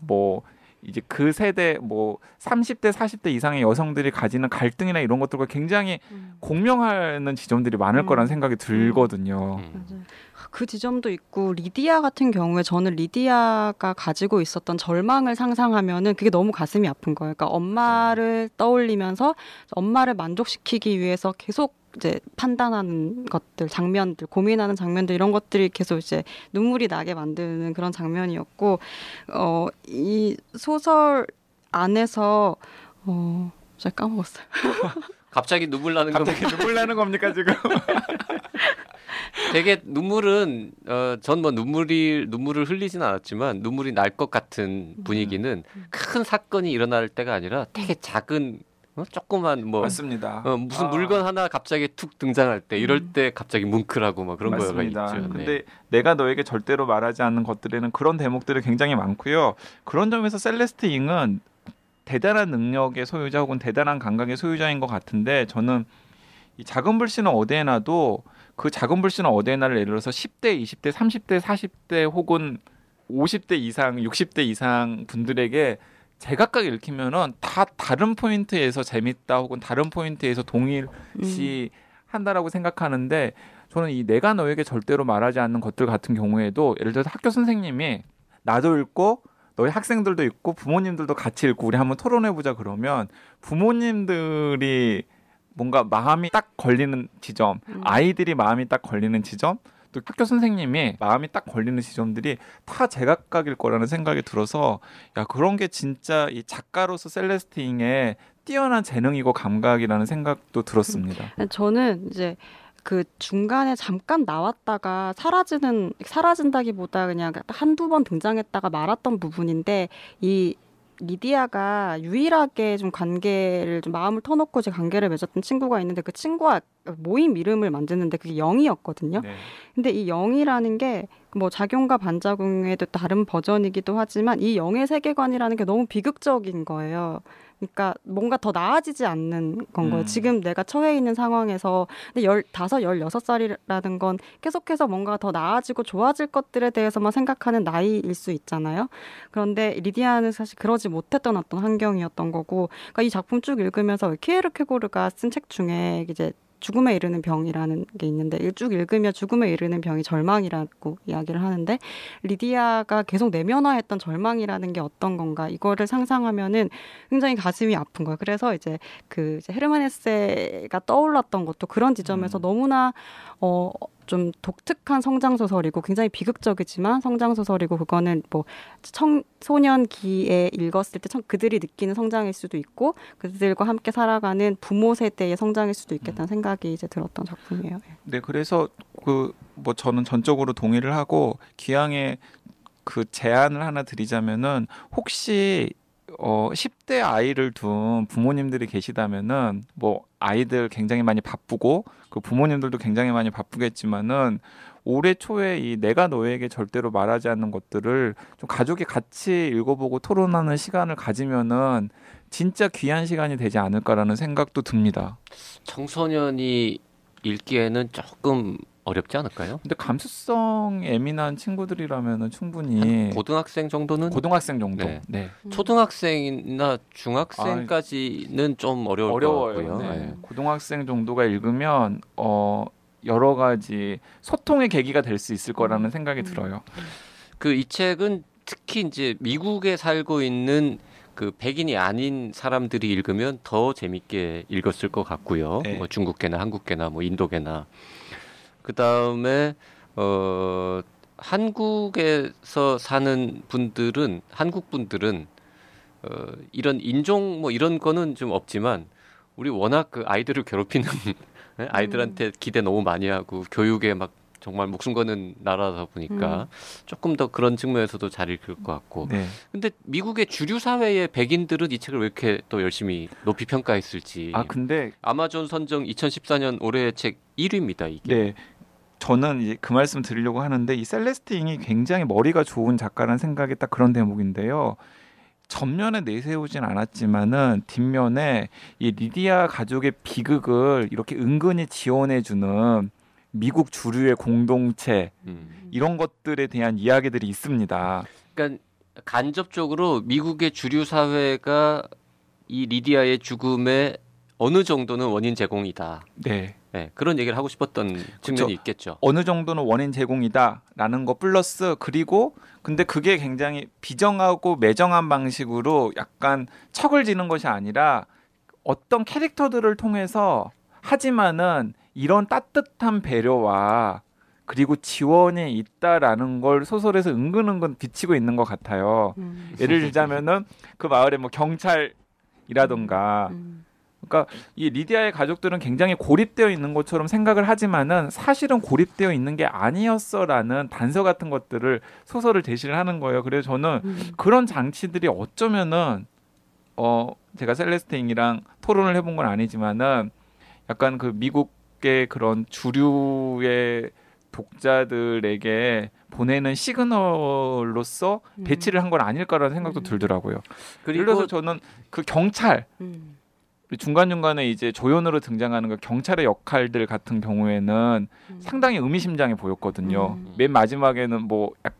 뭐 이제 그 세대 뭐 30대 40대 이상의 여성들이 가지는 갈등이나 이런 것들과 굉장히 음. 공명하는 지점들이 많을 음. 거라는 생각이 들거든요. 음. 그 지점도 있고 리디아 같은 경우에 저는 리디아가 가지고 있었던 절망을 상상하면은 그게 너무 가슴이 아픈 거예요. 그러니까 엄마를 떠올리면서 엄마를 만족시키기 위해서 계속 이제 판단하는 것들, 장면들, 고민하는 장면들 이런 것들이 계속 이제 눈물이 나게 만드는 그런 장면이었고 어 이 소설 안에서 어 제가 까먹었어요. 갑자기 눈물 나는 건 갑자기 눈물 나는 겁니까 지금? 되게 눈물은 어, 전 뭐 눈물이 눈물을 흘리진 않았지만 눈물이 날 것 같은 분위기는 큰 사건이 일어날 때가 아니라 되게 작은 어? 조그만 뭐 맞습니다. 어, 무슨 아. 물건 하나 갑자기 툭 등장할 때 이럴 음. 때 갑자기 뭉클하고 막 그런 거가 맞습니다. 있죠. 네. 근데 내가 너에게 절대로 말하지 않는 것들에는 그런 대목들이 굉장히 많고요. 그런 점에서 셀레스트 잉은 대단한 능력의 소유자 혹은 대단한 감각의 소유자인 것 같은데 저는 이 작은 불씨는 어디에나도 그 작은 불씨는 어디에나를 예를 들어서 10대, 20대, 30대, 40대 혹은 50대 이상, 60대 이상 분들에게 제각각 읽히면은 다 다른 포인트에서 재밌다 혹은 다른 포인트에서 동일 음. 시 한다라고 생각하는데 저는 이 내가 너에게 절대로 말하지 않는 것들 같은 경우에도 예를 들어서 학교 선생님이 나도 읽고 너희 학생들도 읽고 부모님들도 같이 읽고 우리 한번 토론해 보자 그러면 부모님들이 뭔가 마음이 딱 걸리는 지점, 음. 아이들이 마음이 딱 걸리는 지점, 또 학교 선생님이 마음이 딱 걸리는 지점들이 다 제각각일 거라는 생각이 들어서 야 그런 게 진짜 이 작가로서 셀레스팅의 뛰어난 재능이고 감각이라는 생각도 들었습니다. 저는 이제 그 중간에 잠깐 나왔다가 사라지는 사라진다기보다 그냥 한두 번 등장했다가 말았던 부분인데 이 리디아가 유일하게 좀 관계를 좀 마음을 터놓고 제 관계를 맺었던 친구가 있는데 그 친구와 모임 이름을 만드는데 그게 영이었거든요. 네. 근데 이 영이라는 게 뭐 작용과 반작용에도 다른 버전이기도 하지만 이 영의 세계관이라는 게 너무 비극적인 거예요. 그러니까 뭔가 더 나아지지 않는 건 거예요. 음. 지금 내가 처해 있는 상황에서 근데 열다섯, 열여섯 살이라는 건 계속해서 뭔가 더 나아지고 좋아질 것들에 대해서만 생각하는 나이일 수 있잖아요. 그런데 리디아는 사실 그러지 못했던 어떤 환경이었던 거고, 그러니까 이 작품 쭉 읽으면서 키에르케고르가 쓴 책 중에 이제 죽음에 이르는 병이라는 게 있는데 쭉 읽으면 죽음에 이르는 병이 절망이라고 이야기를 하는데 리디아가 계속 내면화했던 절망이라는 게 어떤 건가 이거를 상상하면은 굉장히 가슴이 아픈 거예요. 그래서 이제 그 이제 헤르만 헤세가 떠올랐던 것도 그런 지점에서 음. 너무나 어좀 독특한 성장 소설이고 굉장히 비극적이지만 성장 소설이고 그거는 뭐 청소년기에 읽었을 때 청- 그들이 느끼는 성장일 수도 있고 그들과 함께 살아가는 부모 세대의 성장일 수도 있겠다는 생각이 이제 들었던 작품이에요. 예. 네, 그래서 그 뭐 저는 전적으로 동의를 하고 기왕에 그 제안을 하나 드리자면은 혹시 어 10대 아이를 둔 부모님들이 계시다면은 뭐 아이들 굉장히 많이 바쁘고 그 부모님들도 굉장히 많이 바쁘겠지만은 올해 초에 이 내가 너에게 절대로 말하지 않는 것들을 좀 가족이 같이 읽어보고 토론하는 시간을 가지면은 진짜 귀한 시간이 되지 않을까라는 생각도 듭니다. 청소년이 읽기에는 조금 어렵지 않을까요? 근데 감수성 예민한 친구들이라면은 충분히 고등학생 정도는 고등학생 정도. 네. 네. 초등학생이나 중학생까지는 좀 어려울 것 어려워요. 같고요. 네. 네. 고등학생 정도가 읽으면 어 여러 가지 소통의 계기가 될 수 있을 거라는 생각이 음. 들어요. 그 이 책은 특히 이제 미국에 살고 있는 그 백인이 아닌 사람들이 읽으면 더 재밌게 읽었을 것 같고요. 네. 뭐 중국계나 한국계나 뭐 인도계나 그 다음에 어 한국에서 사는 분들은 한국 분들은 어 이런 인종 뭐 이런 거는 좀 없지만 우리 워낙 그 아이들을 괴롭히는 예? 아이들한테 기대 너무 많이 하고 교육에 막 정말 목숨 거는 나라다 보니까 조금 더 그런 측면에서도 잘 읽을 것 같고. 네. 근데 미국의 주류 사회의 백인들은 이 책을 왜 이렇게 또 열심히 높이 평가했을지. 아 근데 아마존 선정 2014년 올해의 책 1위입니다. 이게. 네. 저는 이제 그 말씀 드리려고 하는데 이 셀레스팅이 굉장히 머리가 좋은 작가라는 생각이 딱 그런 대목인데요. 전면에 내세우진 않았지만은 뒷면에 이 리디아 가족의 비극을 이렇게 은근히 지원해주는 미국 주류의 공동체 음. 이런 것들에 대한 이야기들이 있습니다. 그러니까 간접적으로 미국의 주류 사회가 이 리디아의 죽음에 어느 정도는 원인 제공이다. 네. 네, 그런 얘기를 하고 싶었던 측면이 있겠죠. 어느 정도는 원인 제공이다라는 거 플러스 그리고 근데 그게 굉장히 비정하고 매정한 방식으로 약간 척을 지는 것이 아니라 어떤 캐릭터들을 통해서 하지만은 이런 따뜻한 배려와 그리고 지원이 있다라는 걸 소설에서 은근은근 비치고 있는 것 같아요. 음. 예를 들자면은 그 마을에 뭐 경찰이라던가 음. 그러니까 이 리디아의 가족들은 굉장히 고립되어 있는 것처럼 생각을 하지만은 사실은 고립되어 있는 게 아니었어라는 단서 같은 것들을 소설을 제시를 하는 거예요. 그래서 저는 음. 그런 장치들이 어쩌면은 어 제가 셀레스팅이랑 토론을 해본 건 아니지만은 약간 그 미국의 그런 주류의 독자들에게 보내는 시그널로서 음. 배치를 한 건 아닐까라는 생각도 음. 들더라고요. 그리고 그래서 저는 그 경찰 음. 중간 중간에 이제 조연으로 등장하는 그 경찰의 역할들 같은 경우에는 음. 상당히 의미심장해 보였거든요. 음. 맨 마지막에는 뭐 약-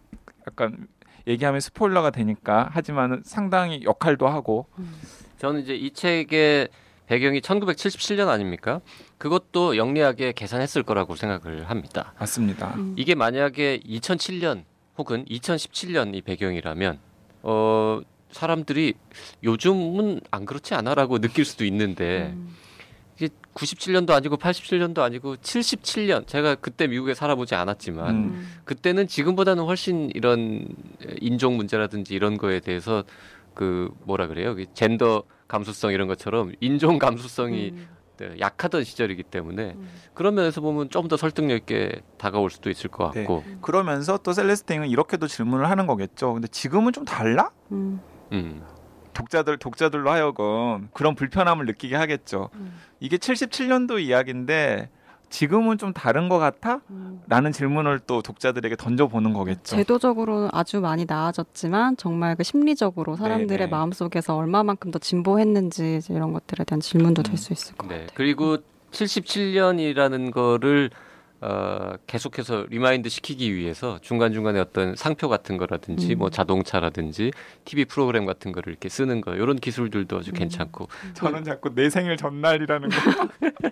약간 얘기하면 스포일러가 되니까 하지만은 상당히 역할도 하고 음. 저는 이제 이 책의 배경이 1977년 아닙니까? 그것도 영리하게 계산했을 거라고 생각을 합니다. 맞습니다. 음. 이게 만약에 2007년 혹은 2017년이 배경이라면 어 사람들이 요즘은 안 그렇지 않아라고 느낄 수도 있는데 음. 이게 97년도 아니고 87년도 아니고 77년 제가 그때 미국에 살아보지 않았지만 음. 음. 그때는 지금보다는 훨씬 이런 인종 문제라든지 이런 거에 대해서 그 뭐라 그래요 그 젠더 감수성 이런 것처럼 인종 감수성이 음. 네, 약하던 시절이기 때문에 음. 그런 면에서 보면 좀 더 설득력 있게 다가올 수도 있을 것 네. 같고 그러면서 또 셀레스팅은 이렇게도 질문을 하는 거겠죠. 근데 지금은 좀 달라? 음. 음. 독자들 독자들로 하여금 그런 불편함을 느끼게 하겠죠. 음. 이게 77년도 이야기인데 지금은 좀 다른 것 같아? 음. 라는 질문을 또 독자들에게 던져보는 거겠죠. 제도적으로는 아주 많이 나아졌지만 정말 그 심리적으로 사람들의 네네. 마음속에서 얼마만큼 더 진보했는지 이제 이런 것들에 대한 질문도 될 음. 수 있을 것 네. 같아요. 그리고 77년이라는 거를 어, 계속해서 remind 시키기 위해서 중간중간에 어떤 상표 같은 거라든지 음. 뭐 자동차라든지 TV 프로그램 같은 거를 이렇게 쓰는 거 이런 기술들도 아주 음. 괜찮고 저는 자꾸 내 생일 전날이라는 거.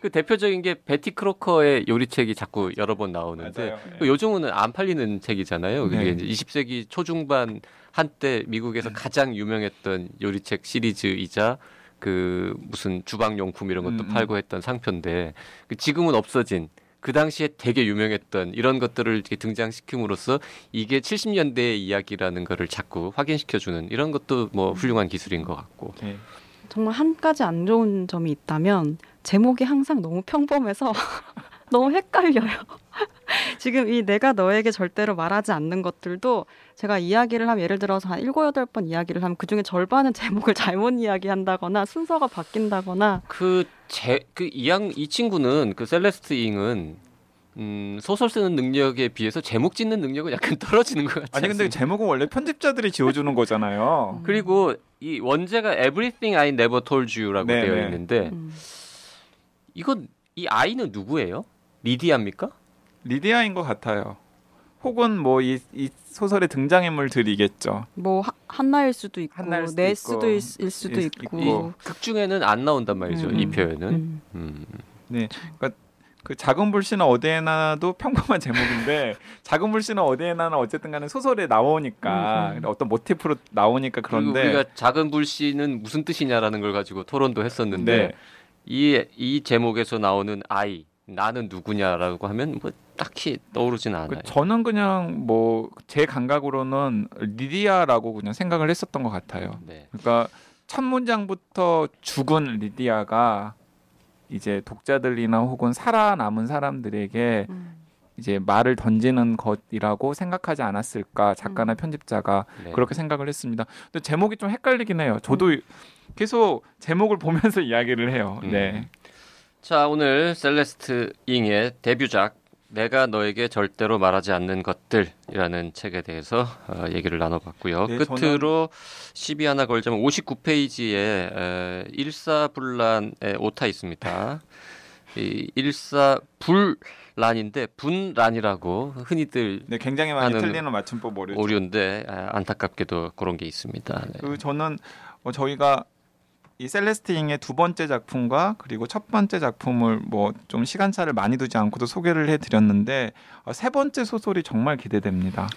그 대표적인 게 베티 크로커의 요리책이 자꾸 여러 번 나오는데. 그 요즘은 안 팔리는 책이잖아요. 그게 네. 이제 20세기 초중반 한때 미국에서 가장 유명했던 요리책 시리즈이자 그 무슨 주방 용품 이런 것도 음, 음. 팔고 했던 상표인데 그 지금은 없어진 그 당시에 되게 유명했던 이런 것들을 이렇게 등장시킴으로써 이게 70년대의 이야기라는 거를 자꾸 확인시켜주는 이런 것도 뭐 훌륭한 기술인 것 같고 네. 정말 한 가지 안 좋은 점이 있다면 제목이 항상 너무 평범해서 너무 헷갈려요. 지금 이 내가 너에게 절대로 말하지 않는 것들도 제가 이야기를 하면 예를 들어서 한 일곱 여덟 번 이야기를 하면 그중에 절반은 제목을 잘못 이야기한다거나 순서가 바뀐다거나 그제그 이양 이 친구는 그 셀레스트 잉은 음, 소설 쓰는 능력에 비해서 제목 짓는 능력은 약간 떨어지는 것 같아요. 아니 근데 제목은 원래 편집자들이 지어주는 거잖아요. 음. 그리고 이 원제가 Everything I Never Told You라고 네, 되어 네. 있는데 음. 이건 이 아이는 누구예요? 리디아입니까? 리디아인 것 같아요. 혹은 뭐이 이 소설의 등장인물들이겠죠. 뭐 하- 한나일 수도 있고 한나일 수도 네 있고, 수도 있, 일 수도 일- 있고, 있고. 극 중에는 안 나온단 말이죠. 음, 이 음. 표현은. 음. 음. 그 작은 불씨는 어디에나도 평범한 제목인데 작은 불씨는 어디에나는 어쨌든 간에 소설에 나오니까 음, 음. 어떤 모티프로 나오니까 그런데 우리가 작은 불씨는 무슨 뜻이냐라는 걸 가지고 토론도 했었는데 네. 이, 이 제목에서 나오는 아이 나는 누구냐라고 하면 뭐 딱히 떠오르진 않아요. 그 저는 그냥 뭐 제 감각으로는 리디아라고 그냥 생각을 했었던 것 같아요. 네. 그러니까 첫 문장부터 죽은 리디아가 이제 독자들이나 혹은 살아남은 사람들에게 음. 이제 말을 던지는 것이라고 생각하지 않았을까 작가나 편집자가 네. 그렇게 생각을 했습니다. 근데 제목이 좀 헷갈리긴 해요. 저도 계속 제목을 보면서 이야기를 해요. 음. 네. 자 오늘 셀레스트 잉의 데뷔작 내가 너에게 절대로 말하지 않는 것들이라는 책에 대해서 어, 얘기를 나눠봤고요. 네, 끝으로 시비 하나 걸자면 59페이지에 에, 일사불란의 오타 있습니다. 이 일사불란인데 분란이라고 흔히들 네, 굉장히 많이 틀리는 맞춤법 오류. 오류인데 아, 안타깝게도 그런 게 있습니다. 네. 그 저는 어, 저희가 이 셀레스팅의 두 번째 작품과 그리고 첫 번째 작품을 뭐 좀 시간차를 많이 두지 않고도 소개를 해드렸는데 어, 세 번째 소설이 정말 기대됩니다.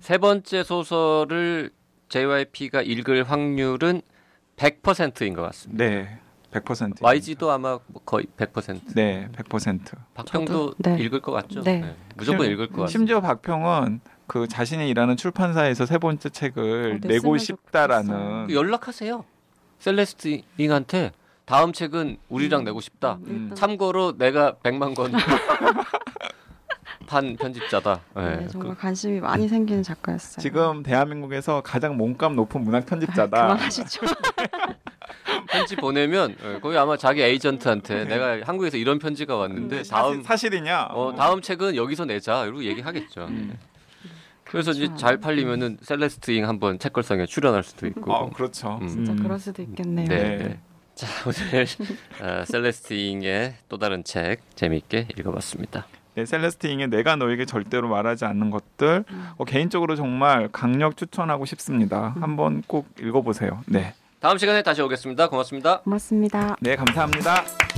세 번째 소설을 JYP가 읽을 확률은 100%인 것 같습니다. 네, 100%. YG도 아마 뭐 거의 100%. 네, 100%. 박평도 저도, 네. 읽을 것 같죠? 네. 무조건 심- 읽을 것 같습니다. 심지어 박평은 그 자신이 일하는 출판사에서 세 번째 책을 어, 내고 싶다라는 좋겠어요. 그 연락하세요. 셀레스팅한테 다음 책은 우리랑 내고 싶다. 음. 일단 참고로 내가 100만 권 판 편집자다. 네. 네, 정말 관심이 많이 생기는 작가였어요. 지금 대한민국에서 가장 몸값 높은 문학 아, 편집자다. 그만하시죠. 그 편지 보내면 예, 거기 아마 자기 에이전트한테 내가 한국에서 이런 편지가 왔는데 다음 사실, 이냐 어, 다음 책은 여기서 내자 이러고 얘기하겠죠. 음. 그래서 이제 그렇죠. 잘 팔리면은 셀레스트잉 한번 책걸상에 출연할 수도 있고. 어, 그렇죠. 음. 진짜 음. 그럴 수도 있겠네요. 네. 네. 자 오늘 어, 셀레스팅의 또 다른 책 재미있게 읽어봤습니다. 네, 셀레스팅의 내가 너에게 절대로 말하지 않는 것들 어, 개인적으로 정말 강력 추천하고 싶습니다. 한번 꼭 읽어보세요. 네, 다음 시간에 다시 오겠습니다. 고맙습니다. 고맙습니다. 네 감사합니다.